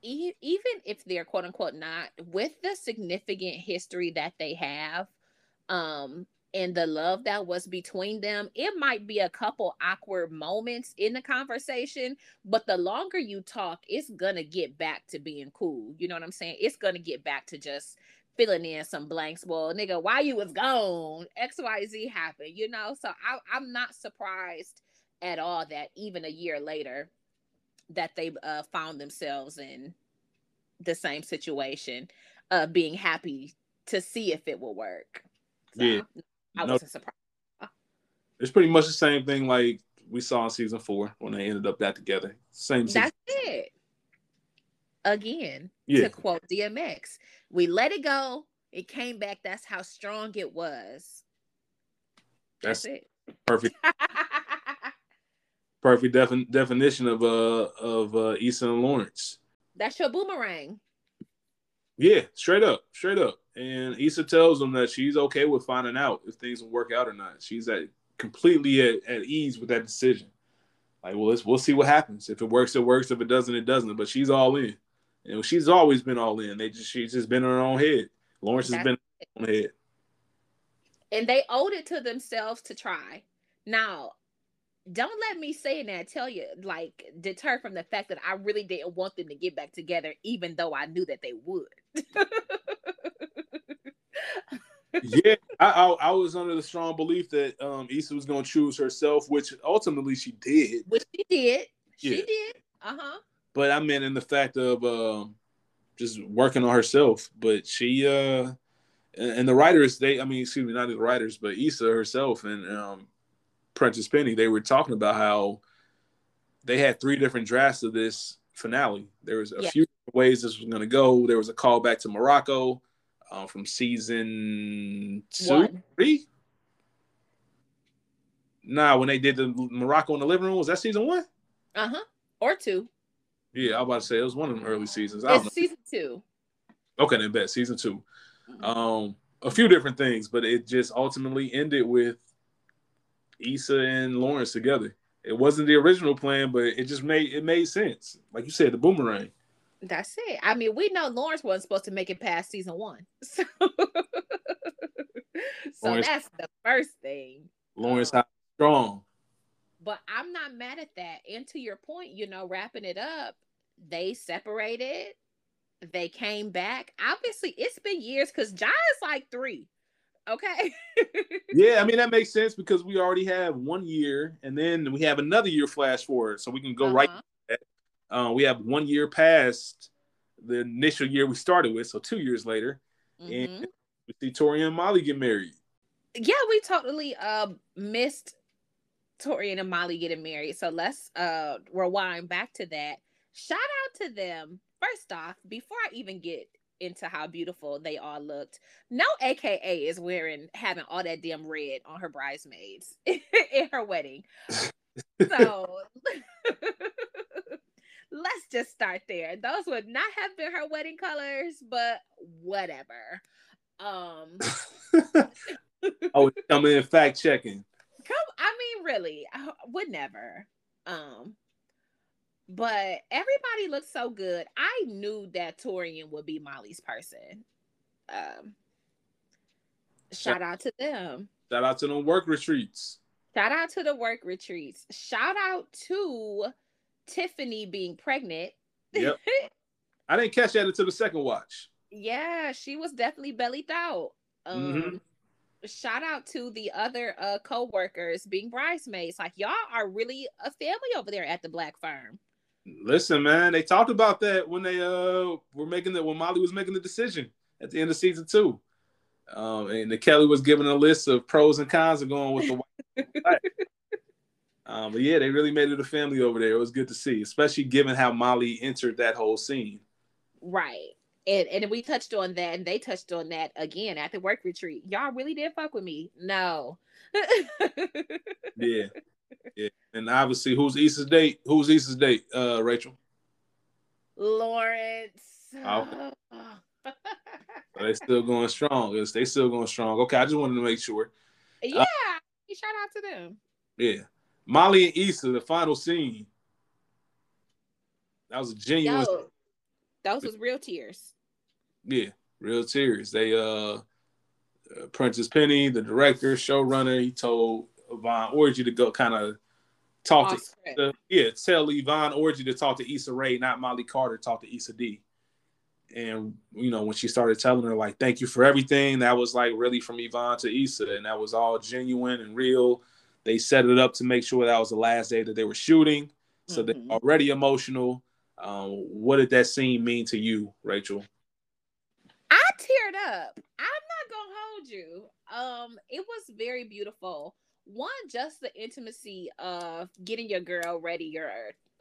even if they're quote unquote not with the significant history that they have um and the love that was between them, it might be a couple awkward moments in the conversation, but the longer you talk, it's gonna get back to being cool. You know what I'm saying? It's gonna get back to just filling in some blanks. Well, nigga, why you was gone? XYZ happened, you know? So I, I'm not surprised at all that even a year later that they uh, found themselves in the same situation, uh, being happy to see if it will work. So, yeah, I no, wasn't surprised. It's pretty much the same thing like we saw in season four when they ended up back together. Same. Season. That's it. Again, yeah. to quote DMX, we let it go. It came back. That's how strong it was. That's, That's it. Perfect. perfect defin- definition of uh of uh Issa and Lawrence. That's your boomerang. Yeah, straight up, straight up. And Issa tells them that she's okay with finding out if things will work out or not. She's at completely at, at ease with that decision. Like, well, let's we'll see what happens. If it works, it works. If it doesn't, it doesn't. But she's all in. And she's always been all in. They just she's just been in her own head. Lawrence That's has been on her head. And they owed it to themselves to try. Now, don't let me say that tell you like deter from the fact that I really didn't want them to get back together, even though I knew that they would. yeah, I, I, I was under the strong belief that um Issa was gonna choose herself, which ultimately she did. Which she did. She yeah. did. Uh huh. But I meant in the fact of um just working on herself. But she uh and, the writers, they I mean, excuse me, not the writers, but Issa herself and um Prentice Penny, they were talking about how they had three different drafts of this finale. There was a yeah. few ways this was going to go. There was a call back to Morocco uh, from season two, One. three. Nah, when they did the Morocco in the living room, was that season one? Uh huh. Or two. Yeah, I was about to say it was one of them early seasons. it's season two. Okay, then bet season 2 mm-hmm. Um, a few different things, but it just ultimately ended with Issa and Lawrence together. it wasn't the original plan, but it just made it made sense. Like you said, the boomerang. That's it. I mean, we know Lawrence wasn't supposed to make it past season one. So, so Lawrence, that's the first thing. Lawrence um, strong. But I'm not mad at that. And to your point, you know, wrapping it up, they separated, they came back. Obviously, it's been years because John is like three. Okay. yeah, I mean that makes sense because we already have one year, and then we have another year flash forward, so we can go uh-huh. right. Uh, we have one year past the initial year we started with, so two years later, mm-hmm. and we see Tori and Molly get married. Yeah, we totally uh missed Tori and Molly getting married. So let's uh rewind back to that. Shout out to them. First off, before I even get into how beautiful they all looked. No AKA is wearing having all that damn red on her bridesmaids in her wedding. so let's just start there. Those would not have been her wedding colors, but whatever. Um I would come in fact checking. Come, I mean, really, I would never. Um, but everybody looks so good. I knew that Taurean would be Molly's person. Um, shout out to them. Shout out to the work retreats. Shout out to the work retreats. Shout out to Tiffany being pregnant. Yep. I didn't catch that until the second watch. Yeah, she was definitely bellied out. Um, mm-hmm. Shout out to the other uh, co-workers being bridesmaids. Like y'all are really a family over there at the Black Firm. Listen, man, they talked about that when they uh were making that when Molly was making the decision at the end of season two. Um, and the Kelly was giving a list of pros and cons of going with the white. um, but yeah, they really made it a family over there. It was good to see, especially given how Molly entered that whole scene. Right and and we touched on that and they touched on that again at the work retreat y'all really did fuck with me no yeah yeah and obviously who's Issa's date? Who's Issa's date uh rachel? Lawrence. Oh. they still going strong. They still going strong. Okay i just wanted to make sure. Yeah uh, shout out to them. Yeah. Molly and Issa, the final scene. That was a genuine Yo, those was real tears. Yeah, real tears. They uh, uh Prentice Penny, the director, showrunner, he told Yvonne Orji to go kind of talk to yeah, tell Yvonne Orji to talk to Issa Rae, not Molly Carter, talk to Issa Dee And you know, when she started telling her like thank you for everything, that was like really from Yvonne to Issa, and that was all genuine and real. They set it up to make sure that was the last day that they were shooting. So mm-hmm. they're already emotional. Um, what did that scene mean to you, Rachel? I teared up. I'm not gonna hold you. Um, it was very beautiful. One, just the intimacy of getting your girl ready or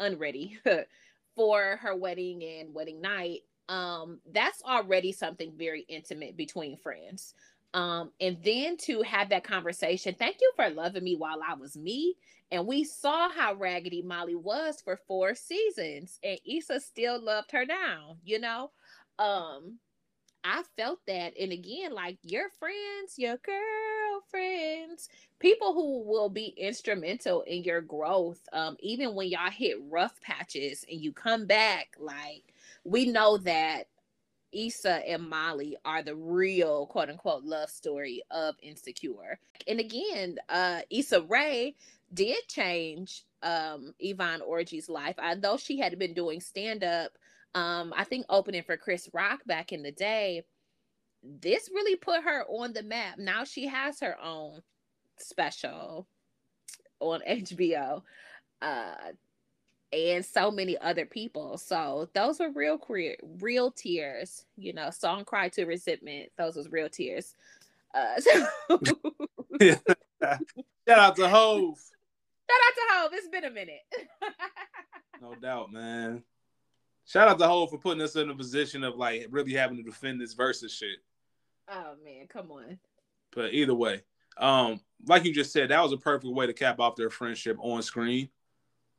unready for her wedding and wedding night. Um, that's already something very intimate between friends. Um, and then to have that conversation, thank you for loving me while I was me. And we saw how raggedy Molly was for four seasons, and Issa still loved her down, you know. Um, I felt that. And again, like your friends, your girlfriends, people who will be instrumental in your growth, um, even when y'all hit rough patches and you come back, like we know that Issa and Molly are the real quote unquote love story of Insecure. And again, uh Issa Rae did change um Yvonne Orji's life. I Although she had been doing stand-up um, I think opening for Chris Rock back in the day, this really put her on the map. Now she has her own special on HBO. Uh and so many other people. So those were real career, real tears. You know, song "Cry to Resentment." Those was real tears. Uh, so Shout out to Hove. Shout out to Hove. It's been a minute. no doubt, man. Shout out to Hove for putting us in a position of like really having to defend this versus shit. Oh man, come on. But either way, um, like you just said, that was a perfect way to cap off their friendship on screen.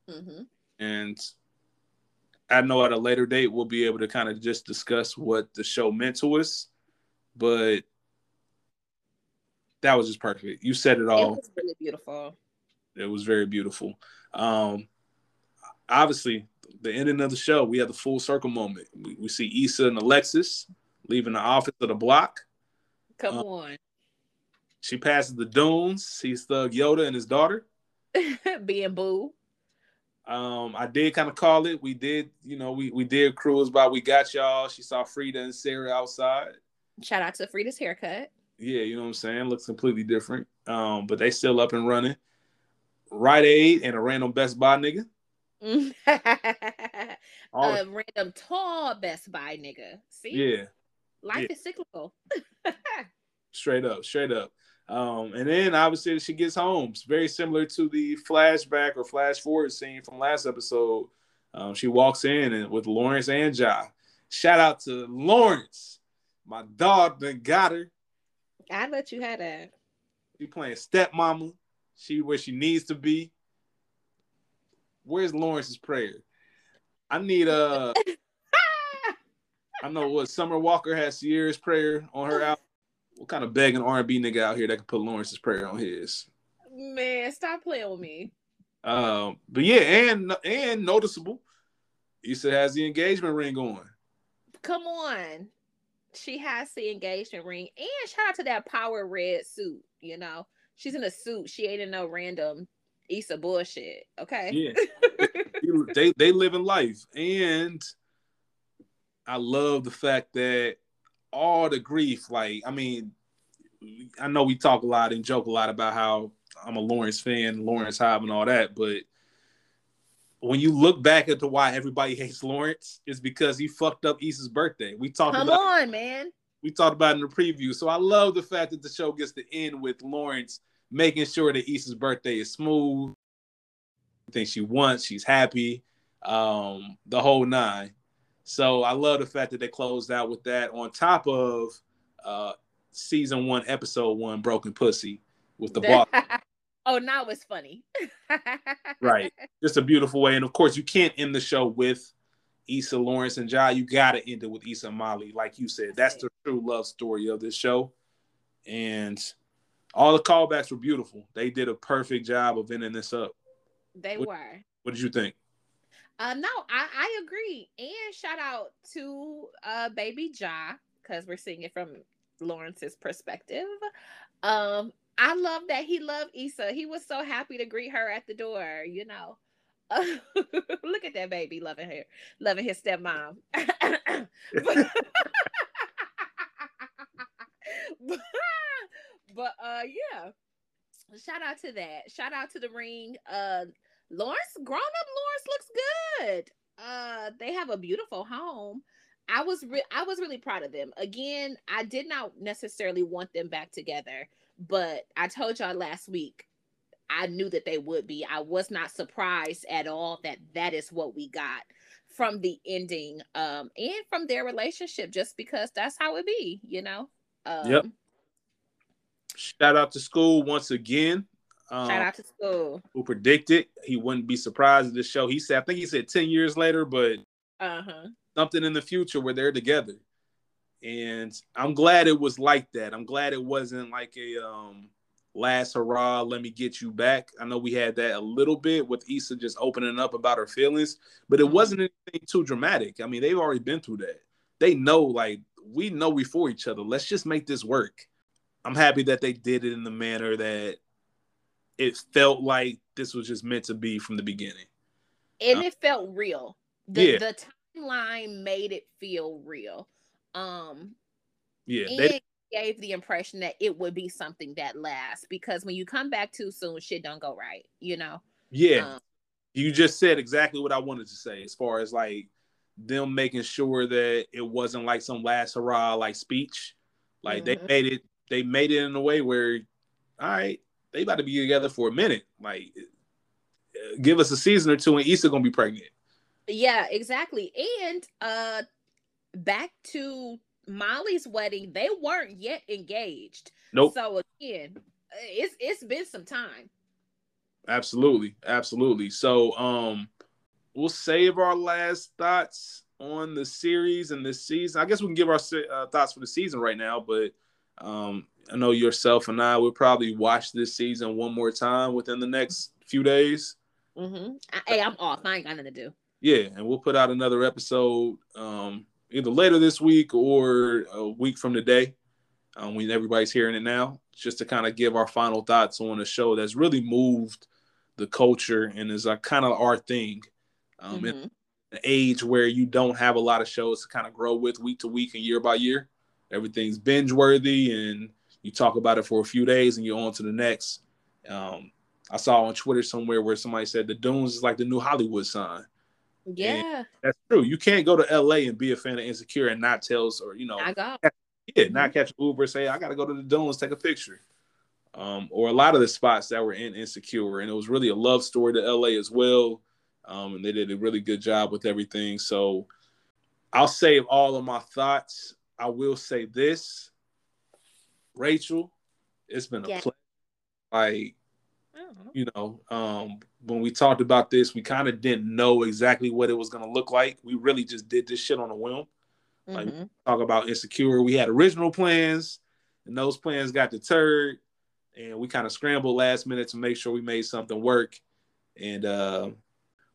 Mm-hmm. And I know at a later date we'll be able to kind of just discuss what the show meant to us, but that was just perfect. You said it all. It was really beautiful. It was very beautiful. Um, obviously, the ending of the show, we had the full circle moment. We, we see Issa and Alexis leaving the office of the block. Come um, on. She passes the dunes, sees Thug Yoda and his daughter. Being boo. Um, I did kind of call it. We did, you know, we we did cruise by We Got Y'all. She saw Frida and Sarah outside. Shout out to Frida's haircut. Yeah, you know what I'm saying? Looks completely different. Um, but they still up and running. Rite Aid and a random Best Buy nigga. a random tall Best Buy nigga. See? Yeah. Life yeah. is cyclical. straight up, straight up. Um, and then obviously she gets home. It's very similar to the flashback or flash forward scene from last episode. Um, she walks in and with Lawrence and Ja. Shout out to Lawrence, my dog that got her. I let you have that. She playing stepmama. She where she needs to be. Where's Lawrence's prayer? I need a. I know what Summer Walker has Ciara's prayer on her album. What kind of begging R and B nigga out here that can put Lawrence's prayer on his? Man, stop playing with me. Um, but yeah, and and noticeable. Issa has the engagement ring on. Come on. She has the engagement ring. And shout out to that power red suit, you know. She's in a suit. She ain't in no random Issa bullshit. Okay. Yeah. they they live in life. And I love the fact that all the grief, like, I mean, I know we talk a lot and joke a lot about how I'm a Lawrence fan, Lawrence Hive and all that, but when you look back into why everybody hates Lawrence, it's because he fucked up Issa's birthday. We talked Come about on, man. We talked about in the preview. So I love the fact that the show gets to end with Lawrence making sure that Issa's birthday is smooth. Think she wants, she's happy, um, the whole nine. So I love the fact that they closed out with that on top of uh, season one, episode one, Broken Pussy with the boss. oh, now it's funny. right. Just a beautiful way. And of course, you can't end the show with Issa Lawrence and Ja. You got to end it with Issa Molly. Like you said, that's the true love story of this show. And all the callbacks were beautiful. They did a perfect job of ending this up. They what, were. What did you think? Uh, no, I, I agree. And shout out to uh, Baby Ja, because we're seeing it from Lawrence's perspective. Um, I love that he loved Issa. He was so happy to greet her at the door, you know. Look at that baby loving her, loving his stepmom. but, but, but uh yeah. Shout out to that. Shout out to the ring. Uh Lawrence, grown up Lawrence looks good. Uh, they have a beautiful home. I was re- I was really proud of them. Again, I did not necessarily want them back together, but I told y'all last week I knew that they would be. I was not surprised at all that that is what we got from the ending um and from their relationship just because that's how it be, you know. Um, yep. Shout out to school once again. Um, Shout out to school. Who predicted he wouldn't be surprised at the show? He said, I think he said 10 years later, but uh-huh. something in the future where they're together. And I'm glad it was like that. I'm glad it wasn't like a um last hurrah, let me get you back. I know we had that a little bit with Issa just opening up about her feelings, but it mm-hmm. wasn't anything too dramatic. I mean, they've already been through that. They know, like, we know we for each other. Let's just make this work. I'm happy that they did it in the manner that it felt like this was just meant to be from the beginning. And uh, it felt real. The, yeah. the timeline made it feel real. Um yeah, they gave the impression that it would be something that lasts because when you come back too soon, shit don't go right, you know. Yeah. Um, you just said exactly what I wanted to say as far as like them making sure that it wasn't like some last hurrah like speech. Like mm-hmm. they made it they made it in a way where all right, they about to be together for a minute. Like, give us a season or two, and Issa gonna be pregnant. Yeah, exactly. And uh, back to Molly's wedding, they weren't yet engaged. Nope. So again, it's it's been some time. Absolutely, absolutely. So um, we'll save our last thoughts on the series and this season. I guess we can give our uh, thoughts for the season right now, but um, I know yourself and I will probably watch this season one more time within the next few days. Mm-hmm. Hey, I'm off. I ain't got nothing to do. Yeah, and we'll put out another episode um, either later this week or a week from today um, when everybody's hearing it now, just to kind of give our final thoughts on a show that's really moved the culture and is a kind of our thing. Um, mm-hmm. in an age where you don't have a lot of shows to kind of grow with week to week and year by year. Everything's binge worthy, and you talk about it for a few days and you're on to the next. Um, I saw on Twitter somewhere where somebody said the Dunes is like the new Hollywood sign. Yeah, and that's true. You can't go to LA and be a fan of Insecure and not tell or you know, I got yeah, not catch Uber, say I got to go to the Dunes, take a picture. Um, or a lot of the spots that were in Insecure, and it was really a love story to LA as well. Um, and they did a really good job with everything. So I'll save all of my thoughts. I will say this, Rachel, it's been a yeah. pleasure. Like you know, um, when we talked about this, we kind of didn't know exactly what it was going to look like. We really just did this shit on a whim. Like mm-hmm. talk about insecure, we had original plans, and those plans got deterred, and we kind of scrambled last minute to make sure we made something work, and uh,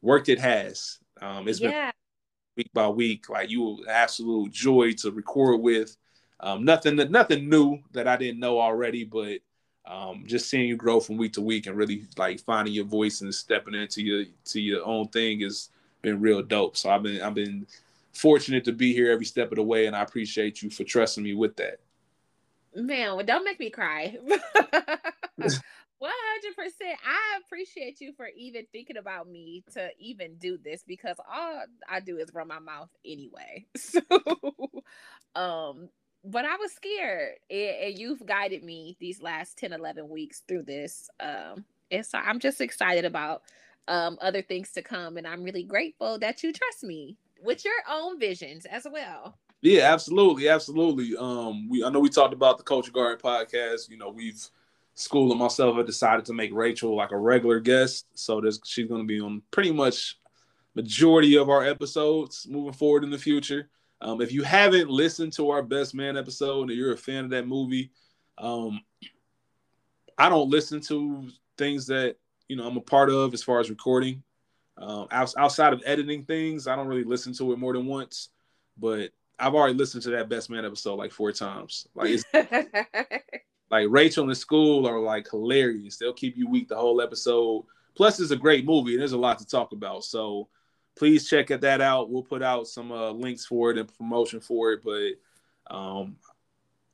worked it has. Um, it's yeah. been week by week. Like you, were absolute joy to record with. Um, nothing, nothing new that I didn't know already, but um, just seeing you grow from week to week and really like finding your voice and stepping into your to your own thing has been real dope. So I've been I've been fortunate to be here every step of the way, and I appreciate you for trusting me with that. Man, well, don't make me cry. One hundred percent. I appreciate you for even thinking about me to even do this because all I do is run my mouth anyway. So, um, but I was scared, and, you've guided me these last 10, 11 weeks through this. Um, and so I'm just excited about um, other things to come, and I'm really grateful that you trust me with your own visions as well. Yeah, absolutely, absolutely. Um, we I know we talked about the Culture Garden podcast. You know, we've school and myself have decided to make Rachel like a regular guest, so there's she's going to be on pretty much majority of our episodes moving forward in the future. Um, if you haven't listened to our Best Man episode and you're a fan of that movie, um, I don't listen to things that you know I'm a part of as far as recording. Um, outside of editing things, I don't really listen to it more than once. But I've already listened to that Best Man episode like four times. Like it's like Rachel and school are like hilarious. They'll keep you weak the whole episode. Plus, it's a great movie and there's a lot to talk about. So please check that out. We'll put out some uh, links for it and promotion for it. But um,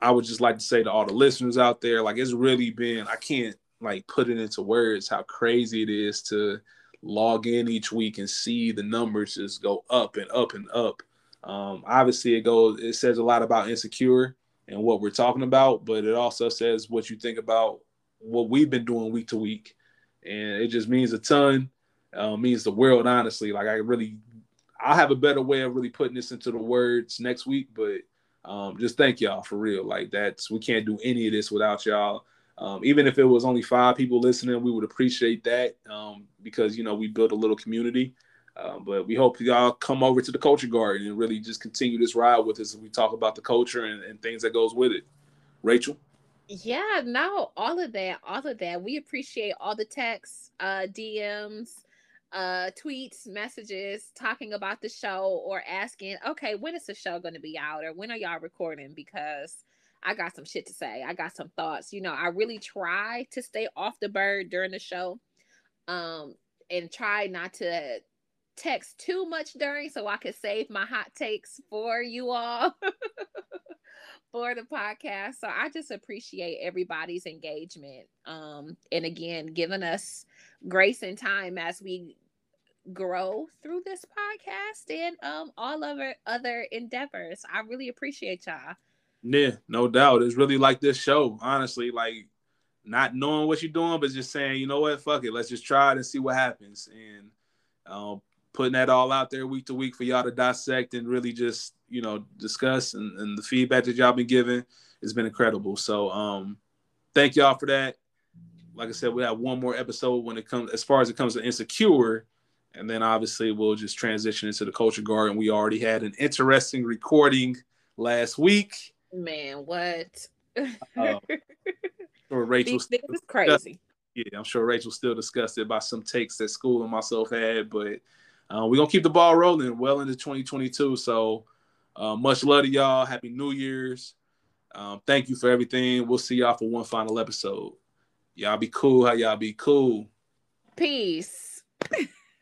I would just like to say to all the listeners out there, like it's really been, I can't like put it into words how crazy it is to log in each week and see the numbers just go up and up and up. Um, obviously, it goes, it says a lot about insecure and what we're talking about, but it also says what you think about what we've been doing week to week. And it just means a ton uh, means the world, honestly. Like I really, I'll have a better way of really putting this into the words next week. But um, just thank y'all for real. Like that's we can't do any of this without y'all. Um, even if it was only five people listening, we would appreciate that um, because you know we built a little community. Uh, but we hope y'all come over to the culture garden and really just continue this ride with us as we talk about the culture and, and things that goes with it. Rachel. Yeah, no, all of that, all of that. We appreciate all the texts, uh, DMs, uh tweets, messages talking about the show or asking, okay, when is the show going to be out or when are y'all recording? Because I got some shit to say. I got some thoughts. You know, I really try to stay off the bird during the show. Um, and try not to text too much during so I could save my hot takes for you all for the podcast. So I just appreciate everybody's engagement. Um, and again, giving us grace and time as we grow through this podcast and um all of our other endeavors. I really appreciate y'all. Yeah, no doubt. It's really like this show, honestly, like not knowing what you're doing, but just saying, you know what, fuck it, let's just try it and see what happens. And um, putting that all out there week to week for y'all to dissect and really just, you know, discuss and, and the feedback that y'all been giving has been incredible. So um thank y'all for that like I said, we have one more episode when it comes as far as it comes to insecure, and then obviously we'll just transition into the culture garden. We already had an interesting recording last week. Man, what? uh, Rachel this is crazy. Yeah, I'm sure Rachel still disgusted by some takes that school and myself had, but uh, we're gonna keep the ball rolling well into 2022. So uh, much love to y'all. Happy New Year's. Um, thank you for everything. We'll see y'all for one final episode. Y'all be cool. How y'all be cool. Peace.